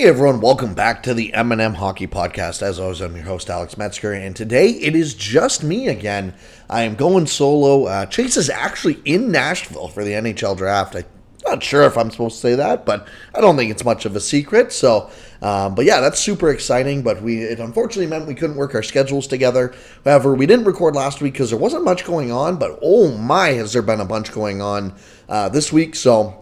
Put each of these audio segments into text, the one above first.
Hey everyone, welcome back to the M&M Hockey Podcast. As always, I'm your host Alex Metzger, and today it is just me again. I am going solo. Uh, Chace is actually in Nashville for the NHL draft. I'm not sure if I'm supposed to say that, but I don't think it's much of a secret. So, um, but yeah, that's super exciting. But we it unfortunately meant we couldn't work our schedules together. However, we didn't record last week because there wasn't much going on. But oh my, has there been a bunch going on uh, this week? So.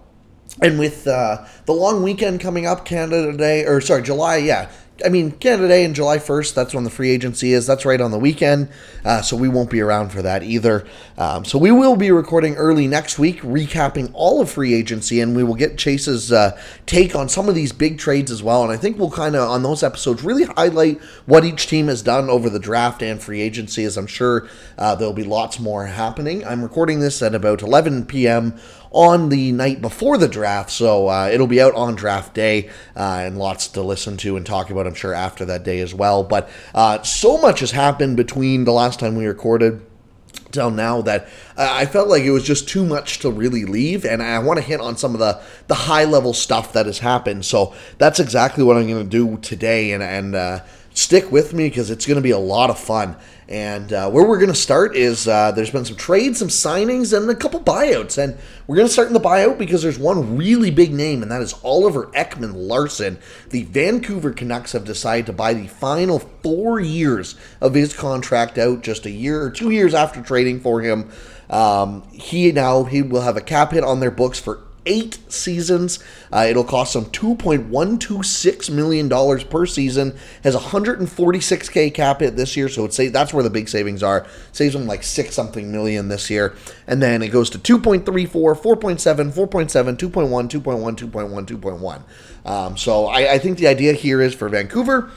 And with uh, the long weekend coming up, Canada Day, or sorry, July, yeah. I mean, Canada Day and July 1st, that's when the free agency is. That's right on the weekend. Uh, so we won't be around for that either. Um, so we will be recording early next week, recapping all of free agency, and we will get Chace's uh, take on some of these big trades as well. And I think we'll kind of, on those episodes, really highlight what each team has done over the draft and free agency, as I'm sure uh, there'll be lots more happening. I'm recording this at about 11 p.m on the night before the draft, so uh, it'll be out on draft day uh, and lots to listen to and talk about, I'm sure, after that day as well. But uh, so much has happened between the last time we recorded till now that uh, I felt like it was just too much to really leave, and I want to hit on some of the the high level stuff that has happened. So that's exactly what I'm going to do today, and and uh, stick with me because it's going to be a lot of fun. And uh, where we're going to start is uh, there's been some trades, some signings, and a couple buyouts. And we're going to start in the buyout because there's one really big name, and that is Oliver Ekman Larsson. The Vancouver Canucks have decided to buy the final four years of his contract out, just a year or two years after trading for him. Um, he now he will have a cap hit on their books for eight seasons. Uh, it'll cost them $2.126 million per season. Has 146K cap hit this year, so it's say that's where the big savings are. Saves them like six something million this year. And then it goes to 2.34, 4.7, 4.7, 2.1, 2.1, 2.1, 2.1. Um, so I, I think the idea here is for Vancouver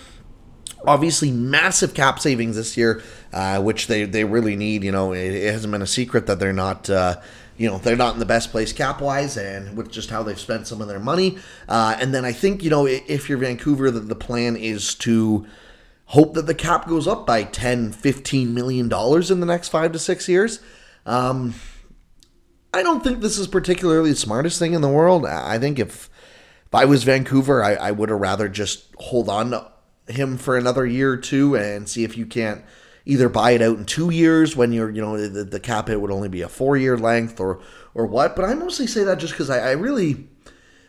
obviously massive cap savings this year, uh, which they, they really need. You know, it, it, hasn't been a secret that they're not. Uh, you know they're not in the best place cap wise and with just how they've spent some of their money. Uh, and then i think you know if you're vancouver that the plan is to hope that the cap goes up by 10 15 million dollars in the next five to six years. Um, i don't think this is particularly the smartest thing in the world. I think if if i was vancouver i, I would have rather just hold on to him for another year or two and see if you can't either buy it out in two years when you're you know the, the cap hit would only be a four year length or or what. But i mostly say that just because I, I, really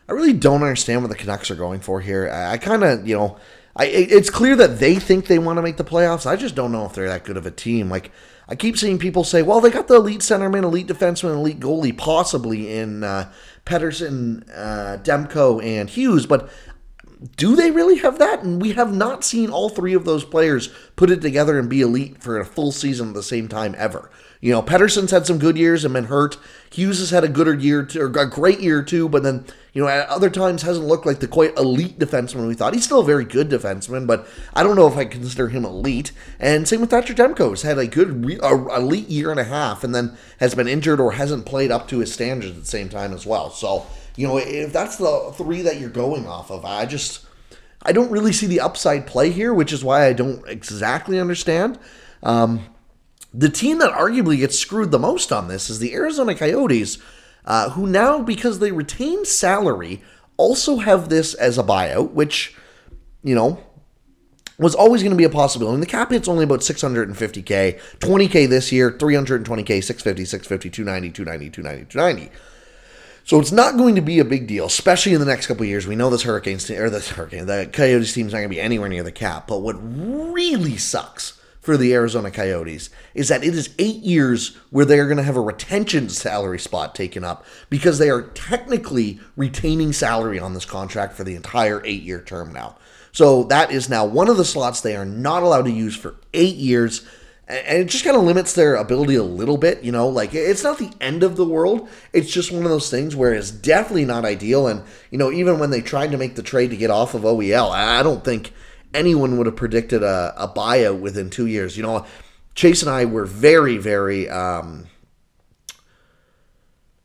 i really don't understand what the canucks are going for here. I, I kind of you know I, it's clear that they think they want to make the playoffs. I just don't know if they're that good of a team. Like i keep seeing people say well they got the elite centerman elite defenseman elite goalie possibly in uh, Pettersson, uh, Demko, and Hughes, but do they really have that? And we have not seen all three of those players put it together and be elite for a full season at the same time ever. You know, Pettersson's had some good years and been hurt. Hughes has had a good year, or a great year too, but then you know at other times hasn't looked like the quite elite defenseman we thought. He's still a very good defenseman, but I don't know if I consider him elite. And same with Thatcher Demko, has had a good re- a elite year and a half, and then has been injured or hasn't played up to his standards at the same time as well. So you know, if that's the three that you're going off of, I just I don't really see the upside play here, which is why I don't exactly understand. Um, the team that arguably gets screwed the most on this is the Arizona Coyotes, uh, who now, because they retain salary, also have this as a buyout, which, you know, was always going to be a possibility. And the cap hit's only about 650K, 20K this year, 320K, 650, 650, 290, 290, 290, 290. So it's not going to be a big deal, especially in the next couple years. We know this Hurricanes or this Hurricane, the Coyotes team's not going to be anywhere near the cap. But what really sucks for the Arizona Coyotes is that it is eight years where they are going to have a retention salary spot taken up because they are technically retaining salary on this contract for the entire eight year term now. So that is now one of the slots they are not allowed to use for eight years and it just kind of limits their ability a little bit you know? Like it's not the end of the world. It's just one of those things where it's definitely not ideal. And you know even when they tried to make the trade to get off of oel i don't think anyone would have predicted a, a buyout within two years. You know chace and i were very very um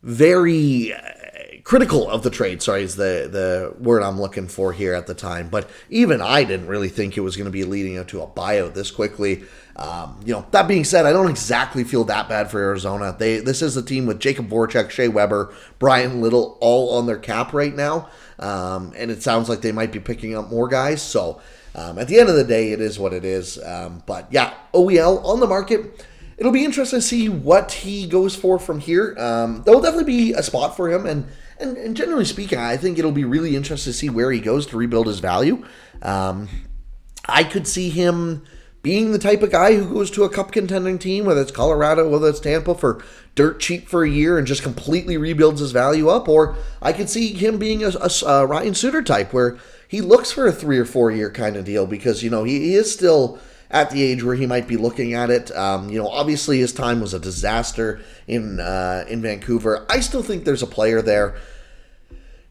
very critical of the trade. Sorry, is the the word I'm looking for here at the time. But even I didn't really think it was going to be leading up to a buyout this quickly. Um, you know, that being said, I don't exactly feel that bad for Arizona. They this is a team with Jakub Voracek, Shea Weber, Bryan Little, all on their cap right now, um, and it sounds like they might be picking up more guys. So um, at the end of the day, it is what it is. Um, but yeah, OEL on the market it'll be interesting to see what he goes for from here. Um, there'll definitely be a spot for him, and and, and generally speaking, I think it'll be really interesting to see where he goes to rebuild his value. Um, I could see him being the type of guy who goes to a cup contending team, whether it's Colorado, whether it's Tampa, for dirt cheap for a year and just completely rebuilds his value up. Or I could see him being a, a, a Ryan Suter type where he looks for a three or four year kind of deal because, you know, he, he is still at the age where he might be looking at it. Um, you know, obviously his time was a disaster in uh, in Vancouver. I still think there's a player there.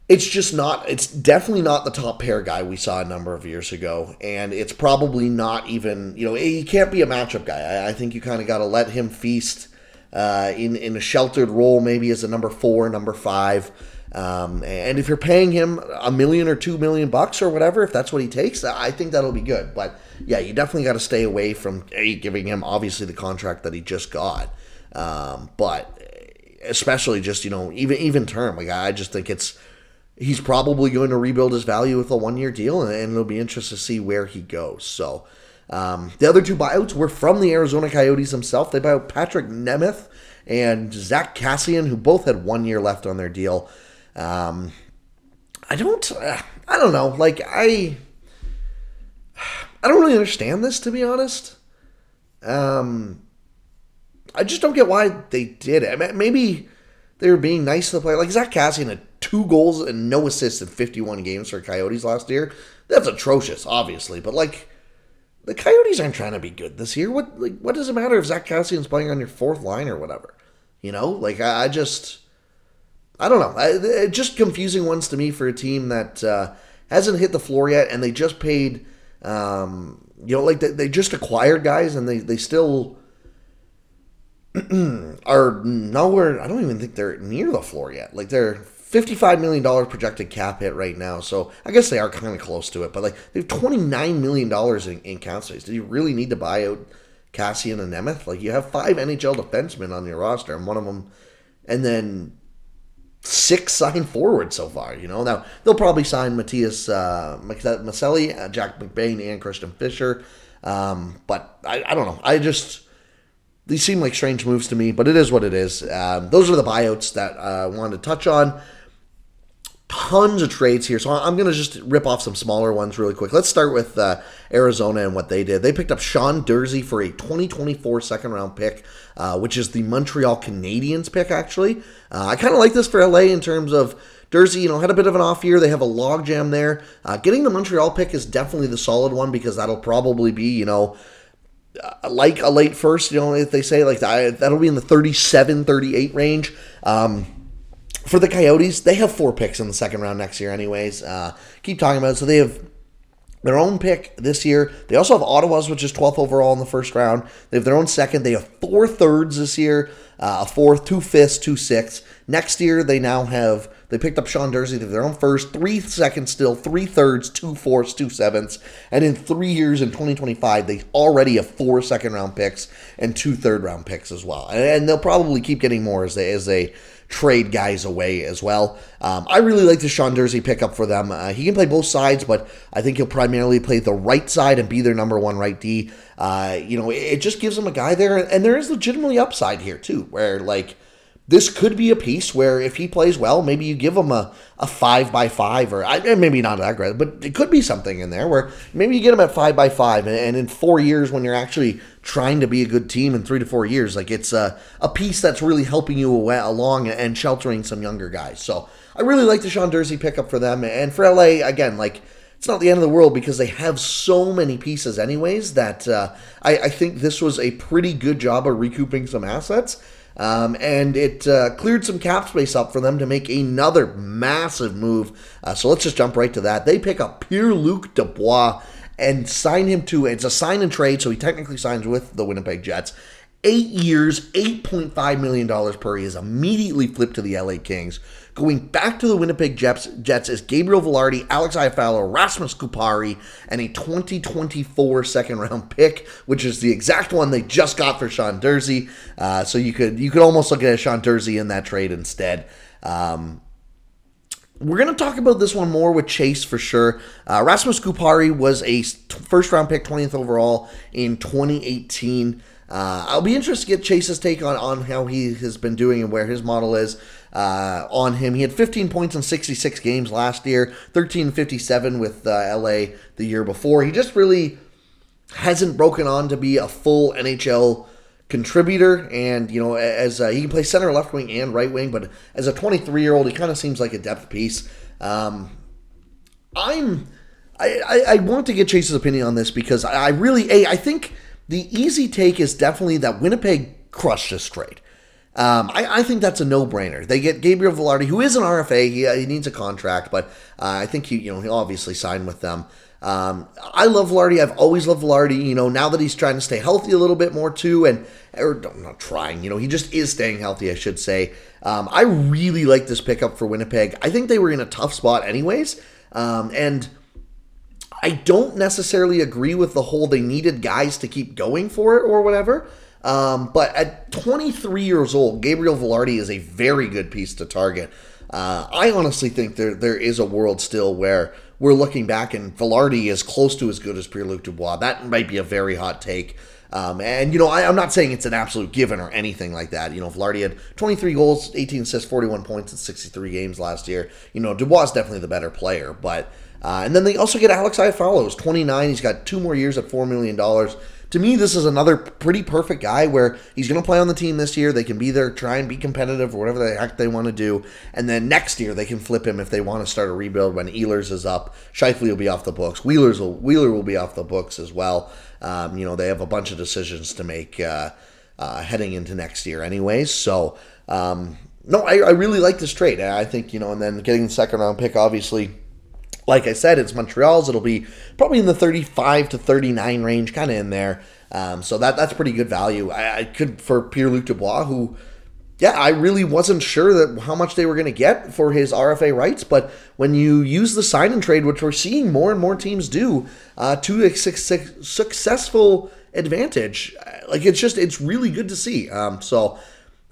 It's just not. It's definitely not the top pair guy we saw a number of years ago, and it's probably not even. You know, he can't be a matchup guy. I, I think you kind of got to let him feast uh, in in a sheltered role, maybe as a number four, number five. Um, and if you're paying him a million or two million bucks or whatever, if that's what he takes, I think that'll be good. But yeah, you definitely got to stay away from a, giving him obviously the contract that he just got. Um, but especially just you know even even term, like I just think it's he's probably going to rebuild his value with a one year deal, and, it'll be interesting to see where he goes. So. Um, the other two buyouts were from the Arizona Coyotes themselves. They bought Patrik Nemeth and Zack Kassian, who both had one year left on their deal. Um, I don't, uh, I don't know. Like I, I don't really understand this to be honest. Um, I just don't get why they did it. Maybe they were being nice to the player. Like Zack Kassian had two goals and no assists in 51 games for Coyotes last year. That's atrocious, obviously. But like, the Coyotes aren't trying to be good this year. What like what does it matter if Zack Kassian's playing on your fourth line or whatever? You know, like I, I just I don't know. I, just confusing ones to me for a team that uh, hasn't hit the floor yet, and they just paid. Um, you know, like they, they just acquired guys, and they they still are nowhere. I don't even think they're near the floor yet. Like they're $55 million projected cap hit right now. So I guess they are kind of close to it. But like they have $29 million in, in cap space. Do you really need to buy out Kassian and Nemeth? Like you have five NHL defensemen on your roster, and one of them, and then six signed forward so far. You know, now they'll probably sign Matias uh, Maccelli, uh, Jack McBain, and Christian Fischer. Um, but I, I don't know. I just these seem like strange moves to me, but it is what it is. Um, those are the buyouts that uh, I wanted to touch on tons of trades here. So I'm going to just rip off some smaller ones really quick. Let's start with uh, Arizona and what they did. They picked up Sean Durzi for a 2024 second round pick, uh, which is the Montreal Canadiens pick, actually. Uh, I kind of like this for LA in terms of. Durzi, you know, had a bit of an off year. They have a logjam there. Uh, getting the Montreal pick is definitely the solid one because that'll probably be, you know, uh, like a late first, you know, if they say like that, that'll be in the 37, 38 range. Um, for the Coyotes, they have four picks in the second round next year, anyways. Uh, keep talking about it. So they have their own pick this year. They also have Ottawa's, which is 12th overall in the first round. They have their own second. They have four thirds this year, uh, a fourth, two fifths, two sixths. Next year, they now have, they picked up Sean Durzi. They have their own first, three seconds still, three thirds, two fourths, two sevenths. And in three years, in 2025, they already have four second round picks and two third round picks as well. And, and they'll probably keep getting more as they, as they, trade guys away as well. Um, I really like the Sean Durzi pickup for them. Uh, he can play both sides, but I think he'll primarily play the right side and be their number one right D. Uh, you know, it, it just gives them a guy there, and there is legitimately upside here too, where like this could be a piece where if he plays well, maybe you give him a, a five by five, or maybe not that great, but it could be something in there where maybe you get him at five by five, and, and in four years when you're actually trying to be a good team in three to four years, like it's a, a piece that's really helping you away, along and sheltering some younger guys. So I really like the Sean Durzi pickup for them, and for LA again, like it's not the end of the world because they have so many pieces anyways that uh, I, I think this was a pretty good job of recouping some assets um, and it uh, cleared some cap space up for them to make another massive move. Uh, so let's just jump right to that. They pick up Pierre Luc Dubois and sign him to it's a sign and trade, so he technically signs with the Winnipeg Jets. Eight years, $8.5 million per year is immediately flipped to the LA Kings. Going back to the Winnipeg Jets, Jets is Gabriel Vilardi, Alex Iafallo, Rasmus Kupari, and a 2024 second round pick, which is the exact one they just got for Sean Durzi. Uh, so you could you could almost look at Sean Durzi in that trade instead. Um, we're going to talk about this one more with Chace for sure. Uh, Rasmus Kupari was a first round pick, 20th overall in 2018. Uh, I'll be interested to get Chace's take on, on how he has been doing and where his model is uh, on him. He had 15 points in 66 games last year, 13 57 with uh, LA the year before. He just really hasn't broken on to be a full NHL contributor. And, you know, as uh, he can play center, left wing, and right wing, but as a 23 year old, he kind of seems like a depth piece. Um, I'm. I, I, I, want to get Chace's opinion on this because I, I really, a, I think the easy take is definitely that Winnipeg crushed this trade. Um, I, I, think that's a no-brainer. They get Gabriel Vilardi, who is an RFA. He, uh, he needs a contract, but uh, I think he, you know, he'll obviously sign with them. Um, I love Vilardi. I've always loved Vilardi. You know, now that he's trying to stay healthy a little bit more too, and or not trying. You know, he just is staying healthy. I should say. Um, I really like this pickup for Winnipeg. I think they were in a tough spot anyways, um, and I don't necessarily agree with the whole they needed guys to keep going for it or whatever. Um, but at 23 years old, Gabriel Vilardi is a very good piece to target. Uh, I honestly think there there is a world still where we're looking back and Vilardi is close to as good as Pierre Luc Dubois. That might be a very hot take. Um, and, you know, I, am not saying it's an absolute given or anything like that. You know, Vilardi had 23 goals, 18 assists, 41 points in 63 games last year. You know, Dubois is definitely the better player, but uh, and then they also get Alex Iafallo, who's 29. He's got two more years at $4 million. To me, this is another pretty perfect guy where he's going to play on the team this year. They can be there, try and be competitive, or whatever the heck they want to do. And then next year, they can flip him if they want to start a rebuild when Ehlers is up. Scheifele will be off the books. Wheeler's will, Wheeler will be off the books as well. Um, you know, they have a bunch of decisions to make uh, uh, heading into next year, anyways. So, um, no, I, I really like this trade. I think, you know, and then getting the second round pick, obviously like I said, it's Montreal's. It'll be probably in the 35 to 39 range, kind of in there. Um, so that that's pretty good value. I, I could for Pierre Luc Dubois, who, yeah, I really wasn't sure that how much they were going to get for his RFA rights. But when you use the sign and trade, which we're seeing more and more teams do, uh, to a su- su- successful advantage, like it's just it's really good to see. Um, so.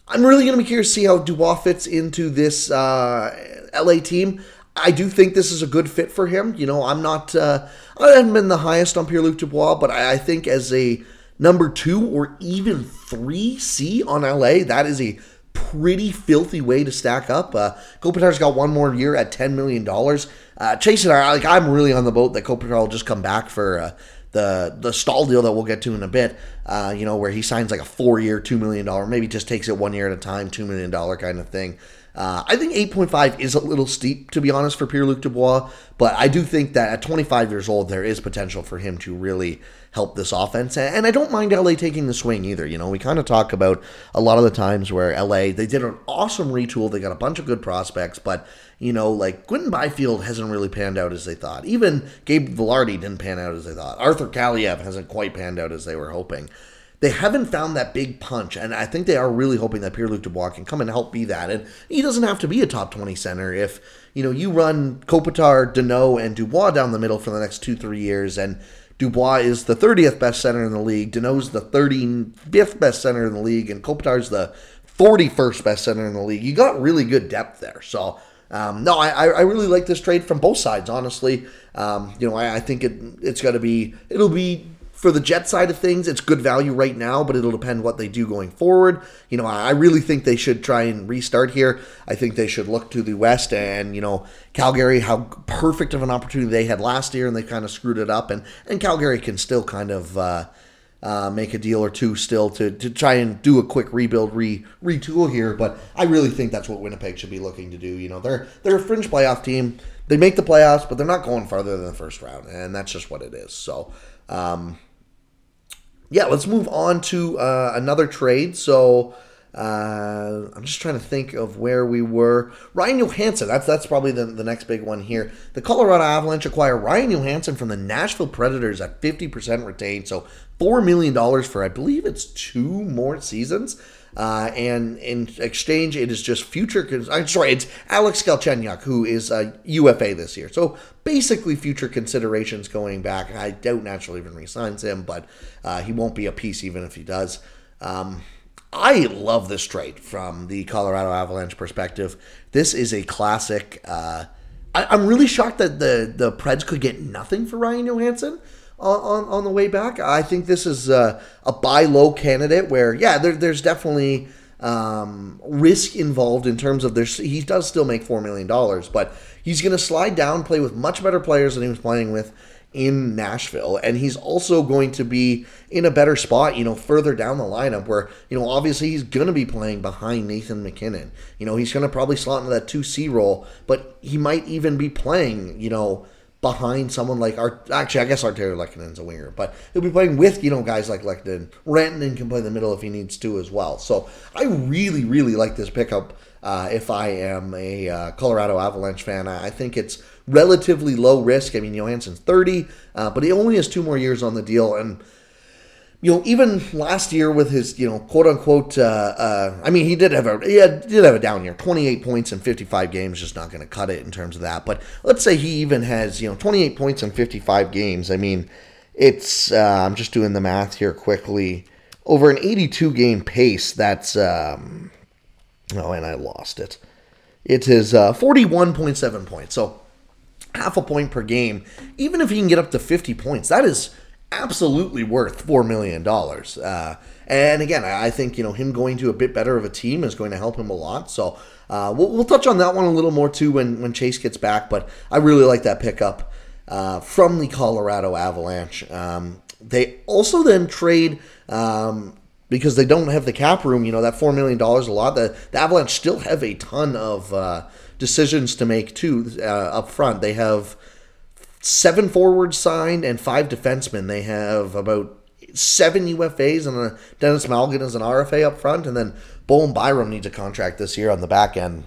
I'm really going to be curious to see how Dubois fits into this uh, LA team. I do think this is a good fit for him. You know, I'm not, uh, I haven't been the highest on Pierre Luc Dubois, but I, I think as a number two or even three C on LA, that is a pretty filthy way to stack up. Uh, Kopitar's got one more year at $10 million. Uh, Chace and I, like, I'm really on the boat that Kopitar will just come back for uh, the the Staal deal that we'll get to in a bit. Uh, you know, where he signs like a four year, $2 million, maybe just takes it one year at a time, $2 million kind of thing. Uh, I think 8.5 is a little steep, to be honest, for Pierre Luc Dubois, but I do think that at 25 years old, there is potential for him to really help this offense. And I don't mind LA taking the swing either. You know, we kind of talk about a lot of the times where LA, they did an awesome retool, they got a bunch of good prospects, but, you know, like Quinton Byfield hasn't really panned out as they thought. Even Gabe Vilardi didn't pan out as they thought. Arthur Kaliyev hasn't quite panned out as they were hoping they haven't found that big punch, and I think they are really hoping that Pierre Luc Dubois can come and help be that. And he doesn't have to be a top twenty center if you know you run Kopitar, Danault, and Dubois down the middle for the next two three years, and Dubois is the 30th best center in the league, Danault's the 35th best center in the league, and Kopitar's the 41st best center in the league. You got really good depth there, so. Um, no, I, I really like this trade from both sides. Honestly, um, you know, I, I think it it's got to be it'll be for the Jet side of things, it's good value right now, but it'll depend what they do going forward. You know, I really think they should try and restart here. I think they should look to the West and, you know, Calgary, how perfect of an opportunity they had last year, and they kind of screwed it up. And, and Calgary can still kind of uh, uh, make a deal or two still to, to try and do a quick rebuild, re retool here. But I really think that's what Winnipeg should be looking to do. You know, they're they're a fringe playoff team. They make the playoffs, but they're not going farther than the first round, and that's just what it is. So, um, yeah, let's move on to uh, another trade. So Uh, I'm just trying to think of where we were. Ryan Johansen, that's that's probably the, the next big one here. The Colorado Avalanche acquire Ryan Johansen from the Nashville Predators at 50% retained, so $4 million for, I believe it's two more seasons. Uh, and in exchange, it is just future. I'm sorry, it's Alex Galchenyuk, who is a UFA this year. So basically, future considerations going back. I doubt Nashville even resigns him, but uh, he won't be a piece even if he does. Um, I love this trade from the Colorado Avalanche perspective. This is a classic. Uh, I, am really shocked that the the Preds could get nothing for Ryan Johansen on, on, the way back. I think this is a, a buy low candidate where, yeah, there, there's definitely um, risk involved in terms of there's he does still make four million dollars, but he's going to slide down, play with much better players than he was playing with in Nashville, and he's also going to be in a better spot, you know, further down the lineup where you know obviously he's going to be playing behind Nathan MacKinnon. You know, he's going to probably slot into that two C role, but he might even be playing, you know behind someone like Art. Actually, I guess Artturi Lehkonen's a winger, but he'll be playing with you know guys like Lehkonen. Rantanen can play in the middle if he needs to as well. So I really, really like this pickup. Uh, if I am a uh, Colorado Avalanche fan, I, I think it's relatively low risk. I mean, Johansen's 30, uh, but he only has two more years on the deal, and you know, even last year with his, you know, quote unquote, uh, uh, I mean, he did have a, he had, did have a down year. 28 points in 55 games, just not going to cut it in terms of that. But let's say he even has, you know, 28 points in 55 games. I mean, it's, uh, I'm just doing the math here quickly. Over an 82 game pace, that's, um, oh, and I lost it. It is uh, 41.7 points. So half a point per game. Even if he can get up to 50 points, that is absolutely worth four million dollars. Uh, and again, I think you know him going to a bit better of a team is going to help him a lot. So uh, we'll, we'll, touch on that one a little more too when when Chace gets back. But I really like that pickup uh, from the Colorado Avalanche. Um, they also then trade. Um, because they don't have the cap room, you know that four million dollars a lot. The, the Avalanche still have a ton of uh, decisions to make too uh, up front. They have seven forwards signed and five defensemen. They have about seven UFAs and a Denis Malgin is an RFA up front, and then Bowen Byram needs a contract this year on the back end.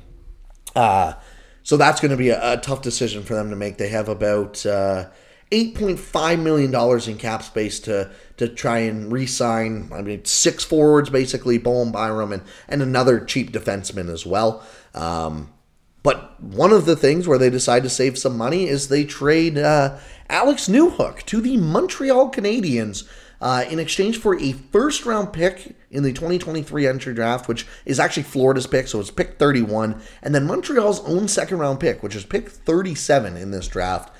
Uh, so that's going to be a, a, tough decision for them to make. They have about uh, $8.5 million in cap space to to try and re-sign. I mean, six forwards basically, Bowen Byram and, and another cheap defenseman as well. Um, but one of the things where they decide to save some money is they trade uh, Alex Newhook to the Montreal Canadiens uh, in exchange for a first round pick in the 2023 entry draft, which is actually Florida's pick, so it's pick 31, and then Montreal's own second round pick, which is pick 37 in this draft.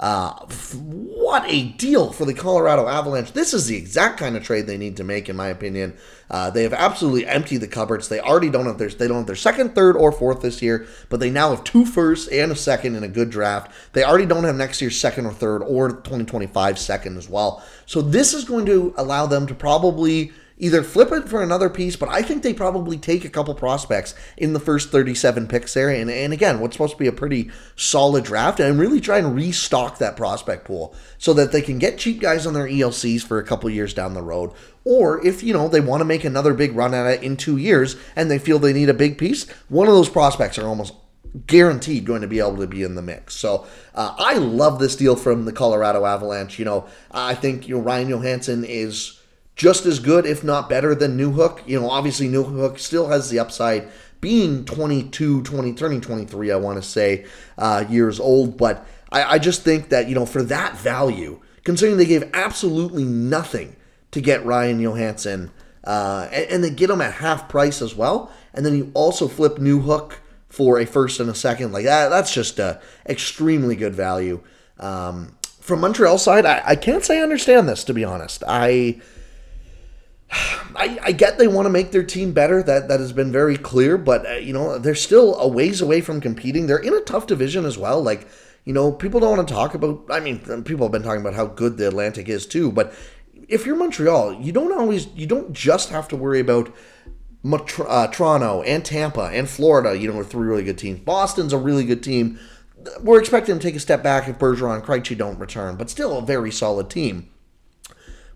Uh, what a deal for the Colorado Avalanche. This is the exact kind of trade they need to make, in my opinion. Uh, they have absolutely emptied the cupboards. They already don't have their they don't have their second, third, or fourth this year, but they now have two firsts and a second in a good draft. They already don't have next year's second or third or 2025 second as well. So this is going to allow them to probably either flip it for another piece, but I think they probably take a couple prospects in the first 37 picks there. And, and again, what's supposed to be a pretty solid draft, and really try and restock that prospect pool so that they can get cheap guys on their ELCs for a couple years down the road. Or if, you know, they want to make another big run at it in two years and they feel they need a big piece, one of those prospects are almost guaranteed going to be able to be in the mix. So uh, I love this deal from the Colorado Avalanche. You know, I think you know Ryan Johansen is just as good, if not better, than Newhook. You know, obviously Newhook still has the upside being 22, 20, turning 23, I want to say, uh, years old. But I, I just think that, you know, for that value, considering they gave absolutely nothing to get Ryan Johansen, uh, and, and, they get him at half price as well, and then you also flip Newhook for a first and a second, like that, that's just a extremely good value. Um, from Montreal side, I, I can't say I understand this, to be honest. I I, I, get they want to make their team better. That that has been very clear, but uh, you know they're still a ways away from competing. They're in a tough division as well. Like you know, people don't want to talk about. I mean, people have been talking about how good the Atlantic is too. But if you're Montreal, you don't always. You don't just have to worry about. Uh, Toronto and Tampa and Florida, you know, are three really good teams. Boston's a really good team. We're expecting to take a step back if Bergeron and Krejci don't return, but still a very solid team.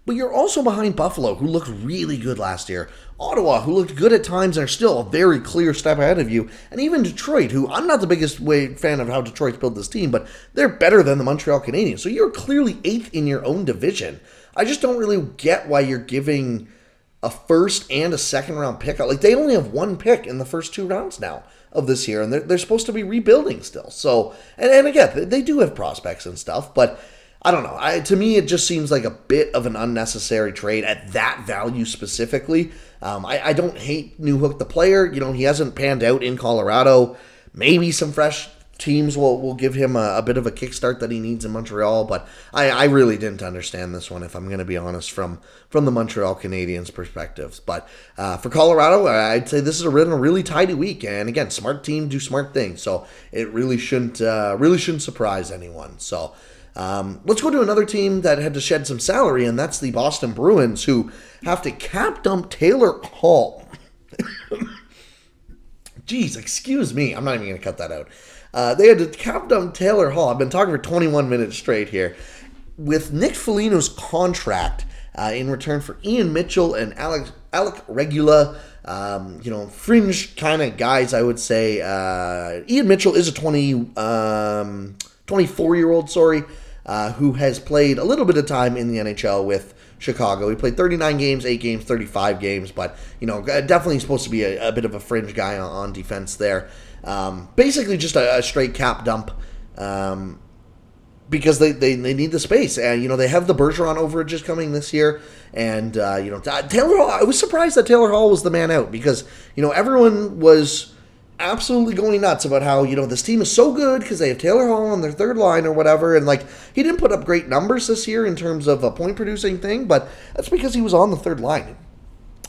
But you're also behind Buffalo, who looked really good last year. Ottawa, who looked good at times and are still a very clear step ahead of you. And even Detroit, who I'm not the biggest fan of how Detroit's built this team, but they're better than the Montreal Canadiens. So you're clearly eighth in your own division. I just don't really get why you're giving a first and a second round pick. Like they only have one pick in the first two rounds now of this year, and they're, they're supposed to be rebuilding still. So, and, and again, they do have prospects and stuff, but I don't know. I, to me, it just seems like a bit of an unnecessary trade at that value specifically. Um, I, I don't hate Newhook the player. You know, he hasn't panned out in Colorado. Maybe some fresh teams will, will give him a, a, bit of a kickstart that he needs in Montreal. But I, I really didn't understand this one, if I'm going to be honest, from from the Montreal Canadiens' perspectives. But uh, for Colorado, I'd say this is a really, a really tidy week. And again, smart team do smart things, so it really shouldn't uh, really shouldn't surprise anyone. So. Um, let's go to another team that had to shed some salary, and that's the Boston Bruins, who have to cap dump Taylor Hall. Jeez, excuse me. I'm not even going to cut that out. Uh, they had to cap dump Taylor Hall. I've been talking for 21 minutes straight here. With Nick Foligno's contract uh, in return for Ian Mitchell and Alex, Alec Regula, um, you know, fringe kind of guys, I would say. Uh, Ian Mitchell is a 20, um, 24 year old, sorry uh, who has played a little bit of time in the NHL with Chicago. He played 39 games, 8 games, 35 games, but, you know, definitely supposed to be a, a bit of a fringe guy on, on defense there. Um, basically, just a, a, straight cap dump. Um, because they, they, they need the space. And, you know, they have the Bergeron overages coming this year. And, uh, you know, Taylor Hall, I was surprised that Taylor Hall was the man out because, you know, everyone was absolutely going nuts about how you know this team is so good because they have Taylor Hall on their third line or whatever, and like he didn't put up great numbers this year in terms of a point producing thing, but that's because he was on the third line.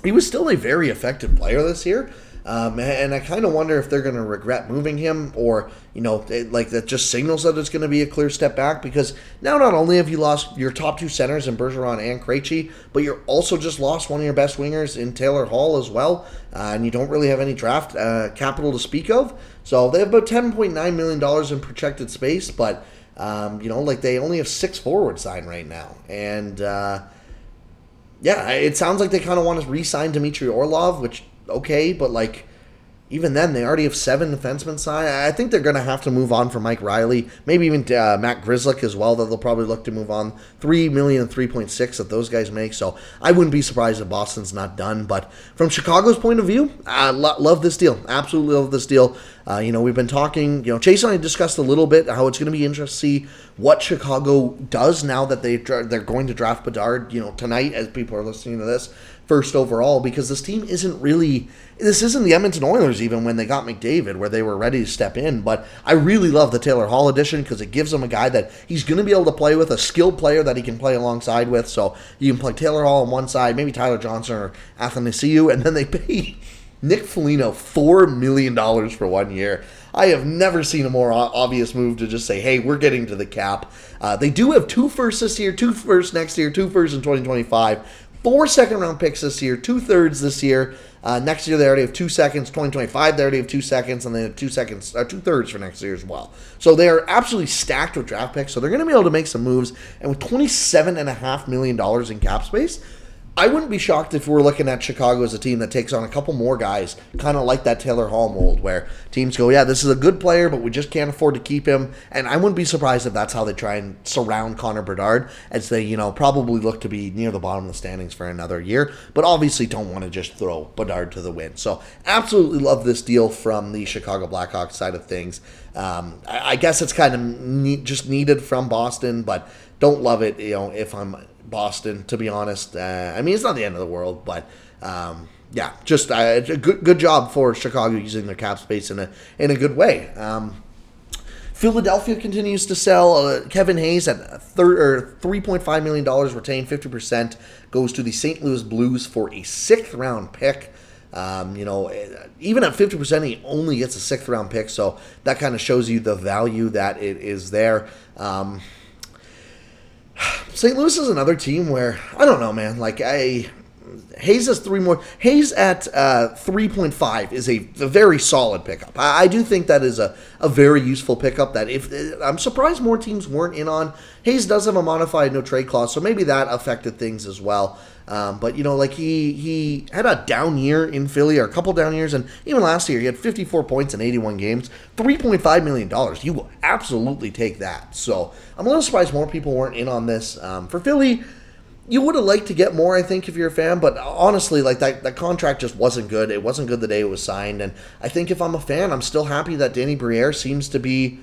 He was still a very effective player this year. Um, and I kind of wonder if they're going to regret moving him, or you know, it, like that just signals that it's going to be a clear step back. Because now not only have you lost your top two centers in Bergeron and Krejci, but you're also just lost one of your best wingers in Taylor Hall as well, uh, and you don't really have any draft uh, capital to speak of. So they have about ten point nine million dollars in projected space, but um, you know, like they only have six forwards signed right now, and. Uh, yeah, it sounds like they kind of want to re-sign Dmitry Orlov, which okay, but like even then, they already have seven defensemen signed. I think they're going to have to move on from Mike Reilly, maybe even uh, Matt Grzelcyk as well. That they'll probably look to move on. Three million and three point six that those guys make. So I wouldn't be surprised if Boston's not done. But from Chicago's point of view, I lo- love this deal. Absolutely love this deal. Uh, you know, we've been talking. You know, Chace and I discussed a little bit how it's going to be interesting to see what Chicago does now that they they're going to draft Bedard. You know, tonight as people are listening to this first overall because this team isn't really this isn't the Edmonton Oilers even when they got McDavid where they were ready to step in but I really love the Taylor Hall edition because it gives him a guy that he's going to be able to play with a skilled player that he can play alongside with so you can play Taylor Hall on one side maybe Tyler Johnson or Athanasiu and then they pay Nick Foligno $4 million for one year I have never seen a more obvious move to just say, hey, we're getting to the cap. Uh, they do have two firsts this year, two firsts next year, two firsts in 2025 four second round picks this year, two thirds this year. Uh, next year they already have two seconds. 2025 they already have two seconds, and they have two seconds, uh, two thirds for next year as well. So they are absolutely stacked with draft picks. So they're going to be able to make some moves. And with 27 and a half million dollars in cap space, I wouldn't be shocked if we're looking at Chicago as a team that takes on a couple more guys, kind of like that Taylor Hall mold, where teams go, yeah, this is a good player, but we just can't afford to keep him. And I wouldn't be surprised if that's how they try and surround Connor Bedard, as they, you know, probably look to be near the bottom of the standings for another year, but obviously don't want to just throw Bedard to the wind. So absolutely love this deal from the Chicago Blackhawks side of things. Um, I, I, guess it's kind of ne- just needed from Boston, but don't love it, you know, if I'm Boston, to be honest. Uh, I mean, it's not the end of the world, but um, yeah, just uh, a good good job for Chicago using their cap space in a in a good way. Um, Philadelphia continues to sell. Uh, Kevin Hayes at thir- $3.5 million retained, 50% goes to the St. Louis Blues for a sixth round pick. Um, you know, even at 50%, he only gets a sixth round pick. So that kind of shows you the value that it is there. Um, St. Louis is another team where I don't know, man. Like I, Hayes has three more. Hayes at uh, 3.5 is a, a, very solid pickup. I, I, do think that is a, a very useful pickup that if I'm surprised more teams weren't in on. Hayes does have a modified no trade clause, so maybe that affected things as well. Um, but you know, like he he had a down year in Philly, or a couple down years, and even last year he had 54 points in 81 games, 3.5 million dollars. You will absolutely take that. So I'm a little surprised more people weren't in on this. Um, for Philly, you would have liked to get more, I think, if you're a fan. But honestly, like that, that contract just wasn't good. It wasn't good the day it was signed. And I think if I'm a fan, I'm still happy that Danny Briere seems to be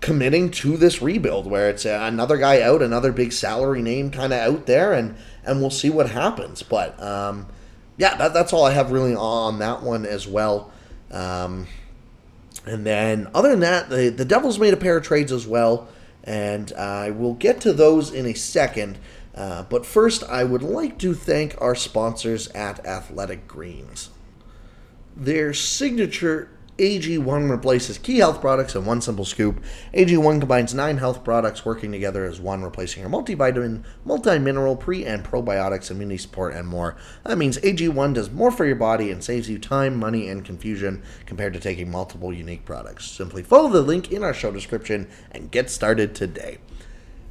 committing to this rebuild, where it's another guy out, another big salary name kind of out there, and and we'll see what happens. But um, yeah, that, that's all I have really on that one as well. Um, and then other than that, the the Devils made a pair of trades as well, and I will get to those in a second. Uh, but first, I would like to thank our sponsors at Athletic Greens. Their signature AG1 replaces key health products in one simple scoop. AG1 combines nine health products working together as one, replacing your multivitamin, multi-mineral, pre and probiotics, immunity support, and more. That means AG1 does more for your body and saves you time, money, and confusion compared to taking multiple unique products. Simply follow the link in our show description and get started today.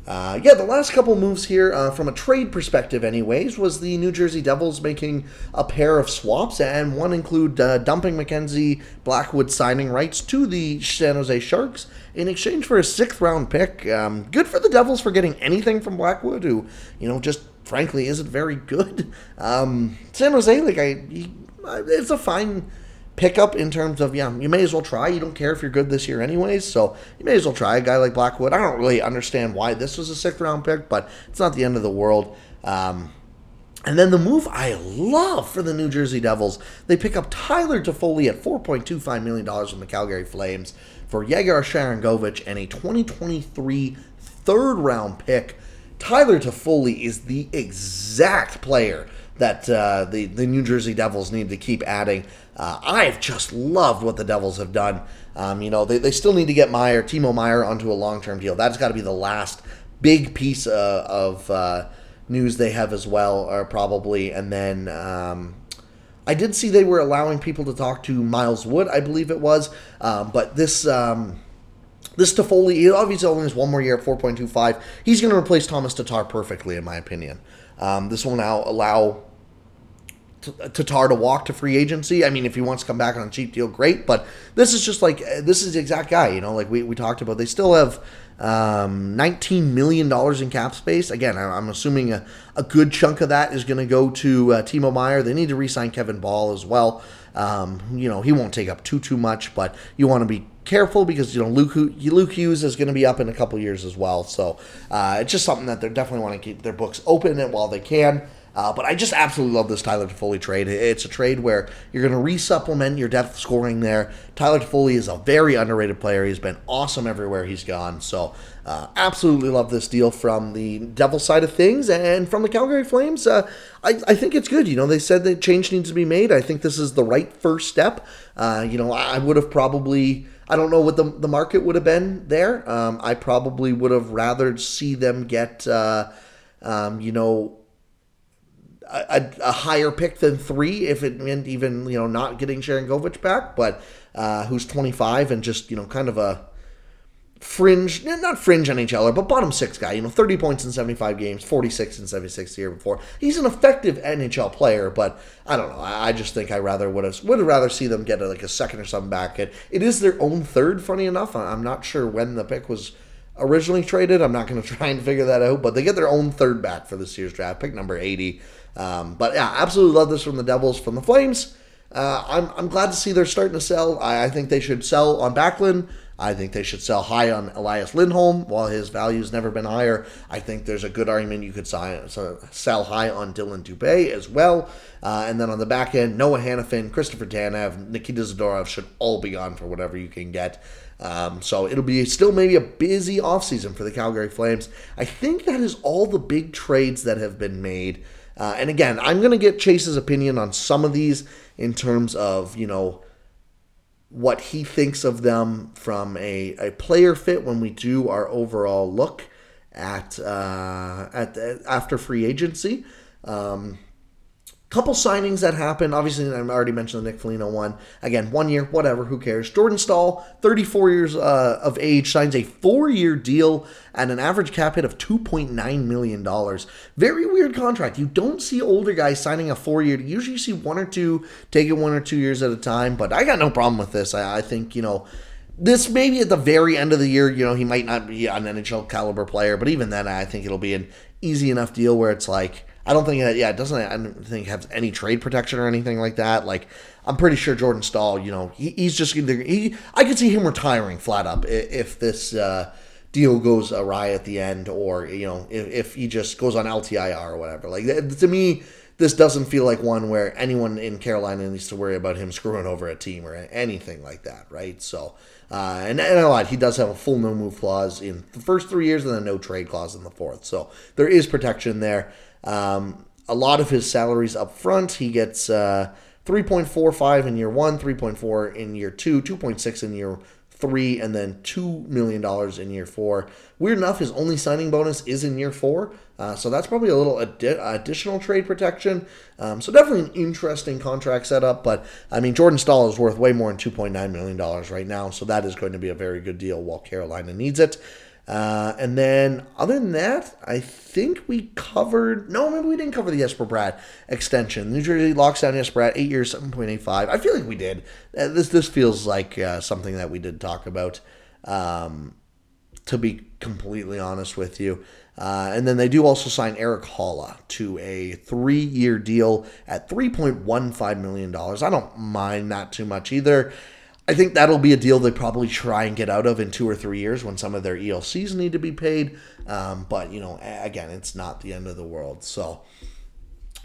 Uh, yeah, the last couple moves here, uh, from a trade perspective, anyways, was the New Jersey Devils making a pair of swaps, and one include uh, dumping Mackenzie Blackwood signing rights to the San Jose Sharks in exchange for a sixth round pick. Um, good for the Devils for getting anything from Blackwood, who, you know, just frankly isn't very good. Um, San Jose, like, I, he, it's a fine pickup in terms of yeah, you may as well try. You don't care if you're good this year anyways, so you may as well try a guy like Blackwood. I don't really understand why this was a sixth round pick, but it's not the end of the world. Um, and then the move I love for the New Jersey Devils, they pick up Tyler Toffoli at $4.25 million from the Calgary Flames for Yegor Sharangovich and a 2023 third round pick. Tyler Toffoli is the exact player that uh, the, the New Jersey Devils need to keep adding. Uh, I've just loved what the Devils have done. Um, you know, they, they still need to get Meier, Timo Meier, onto a long term deal. That's got to be the last big piece uh, of uh, news they have as well, or probably. And then um, I did see they were allowing people to talk to Miles Wood, I believe it was. Um, but this. Um, this Toffoli, he obviously only has one more year at 4.25. He's going to replace Thomas Tatar perfectly, in my opinion. Um, this will now allow Tatar to walk to free agency. I mean, if he wants to come back on a cheap deal, great. But this is just like this is the exact guy. You know, like we, we talked about. They still have um, 19 million dollars in cap space. Again, I'm assuming a, a good chunk of that is going to go to uh, Timo Meier. They need to re-sign Kevin Bahl as well. Um, you know, he won't take up too too much, but you want to be careful because you know Luke Luke Hughes is going to be up in a couple years as well. So uh, it's just something that they definitely want to keep their books open and while they can. Uh, but I just absolutely love this Tyler Toffoli trade. It's a trade where you're going to resupplement your depth scoring there. Tyler Toffoli is a very underrated player. He's been awesome everywhere he's gone. So, uh, absolutely love this deal from the Devil side of things. And from the Calgary Flames, uh, I, I, think it's good. You know, they said that change needs to be made. I think this is the right first step. Uh, you know, I would have probably. I don't know what the, the market would have been there. Um, I probably would have rather see them get, uh, um, you know, a, a, higher pick than three if it meant even you know not getting Sharangovich back, but uh, who's 25 and just you know kind of a fringe, not fringe NHLer, but bottom six guy. You know, 30 points in 75 games, 46 and 76 the year before. He's an effective NHL player, but I don't know. I, I just think I rather would have would rather see them get a, like a second or something back. It, it is their own third. Funny enough, I'm not sure when the pick was originally traded. I'm not going to try and figure that out, but they get their own third back for this year's draft, pick number 80. Um, but yeah, absolutely love this from the Devils. From the Flames, uh, I'm, I'm glad to see they're starting to sell. I, I, think they should sell on Backlund. I think they should sell high on Elias Lindholm. While his value's never been higher, I think there's a good argument you could sell high on Dillon Dubé as well. Uh, and then on the back end, Noah Hanifin, Christopher Tanev, Nikita Zadorov should all be gone for whatever you can get. Um, so it'll be still maybe a busy offseason for the Calgary Flames. I think that is all the big trades that have been made. Uh, and again, I'm going to get Chace's opinion on some of these in terms of, you know, what he thinks of them from a, a player fit when we do our overall look at uh, at after free agency. Um, couple signings that happened. Obviously, I already mentioned the Nick Foligno one. Again, one year, whatever, who cares? Jordan Staal, 34 years uh, of age, signs a four-year deal at an average cap hit of 2.9 million dollars. Very weird contract. You don't see older guys signing a four-year. Usually, you see one or two take it one or two years at a time. But I got no problem with this. I, I think you know this maybe at the very end of the year, you know, he might not be an NHL caliber player, but even then, I think it'll be an easy enough deal where it's like, I don't think that, yeah, it doesn't, I don't think has any trade protection or anything like that. Like, I'm pretty sure Jordan Staal, you know, he, he's just, he, I could see him retiring flat up if this, uh, deal goes awry at the end or, you know, if, if he just goes on LTIR or whatever. Like, to me, this doesn't feel like one where anyone in Carolina needs to worry about him screwing over a team or anything like that, right? So, uh, and, and a lot, he does have a full no move clause in the first three years and then no trade clause in the fourth. So there is protection there. Um, a lot of his salaries up front, he gets uh, 3.45 in year one, 3.4 in year two, 2.6 in year three, and then two million dollars in year four. Weird enough, his only signing bonus is in year four, uh, so that's probably a little additional trade protection. Um, so definitely an interesting contract setup. But I mean, Jordan Staal is worth way more than two point nine million dollars right now, so that is going to be a very good deal while Carolina needs it. Uh, and then, other than that, I think we covered. No, maybe we didn't cover the Jesper Bratt extension. New Jersey locks down Jesper Bratt eight years, seven point eight five. I feel like we did. Uh, this this feels like uh, something that we did talk about. Um, to be completely honest with you. Uh, and then they do also sign Erik Haula to a three year deal at $3.15 million. I don't mind that too much either. I think that'll be a deal they probably try and get out of in two or three years when some of their ELCs need to be paid. Um, but, you know, again, it's not the end of the world. So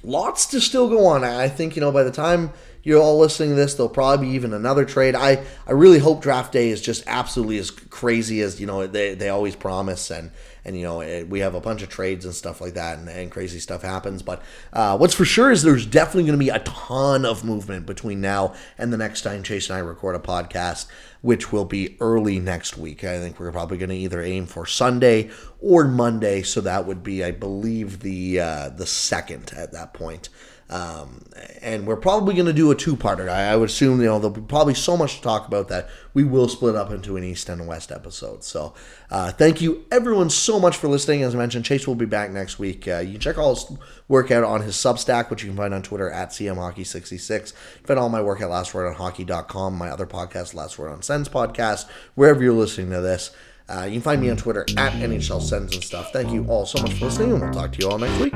lots to still go on. I think, you know, by the time you're all listening to this, there'll probably be even another trade. I, I really hope draft day is just absolutely as crazy as, you know, they, they always promise. And, and you know it, we have a bunch of trades and stuff like that and, and crazy stuff happens. But uh, what's for sure is there's definitely going to be a ton of movement between now and the next time chace and i record a podcast which will be early next week. I think we're probably going to either aim for sunday or monday so that would be i believe the uh, the second at that point um, and we're probably going to do a two-parter. I, I, would assume you know there'll be probably so much to talk about that we will split up into an East and a West episode. So uh, thank you everyone so much for listening. As I mentioned, Chace will be back next week. Uh, you can check all his work out on his Substack, which you can find on Twitter at cmhockey66. Find all my work at lastwordonhockey.com. My other podcast, Last Word on Sens podcast, wherever you're listening to this. Uh, you can find me on Twitter at NHL Sens and stuff. Thank you all so much for listening, and we'll talk to you all next week.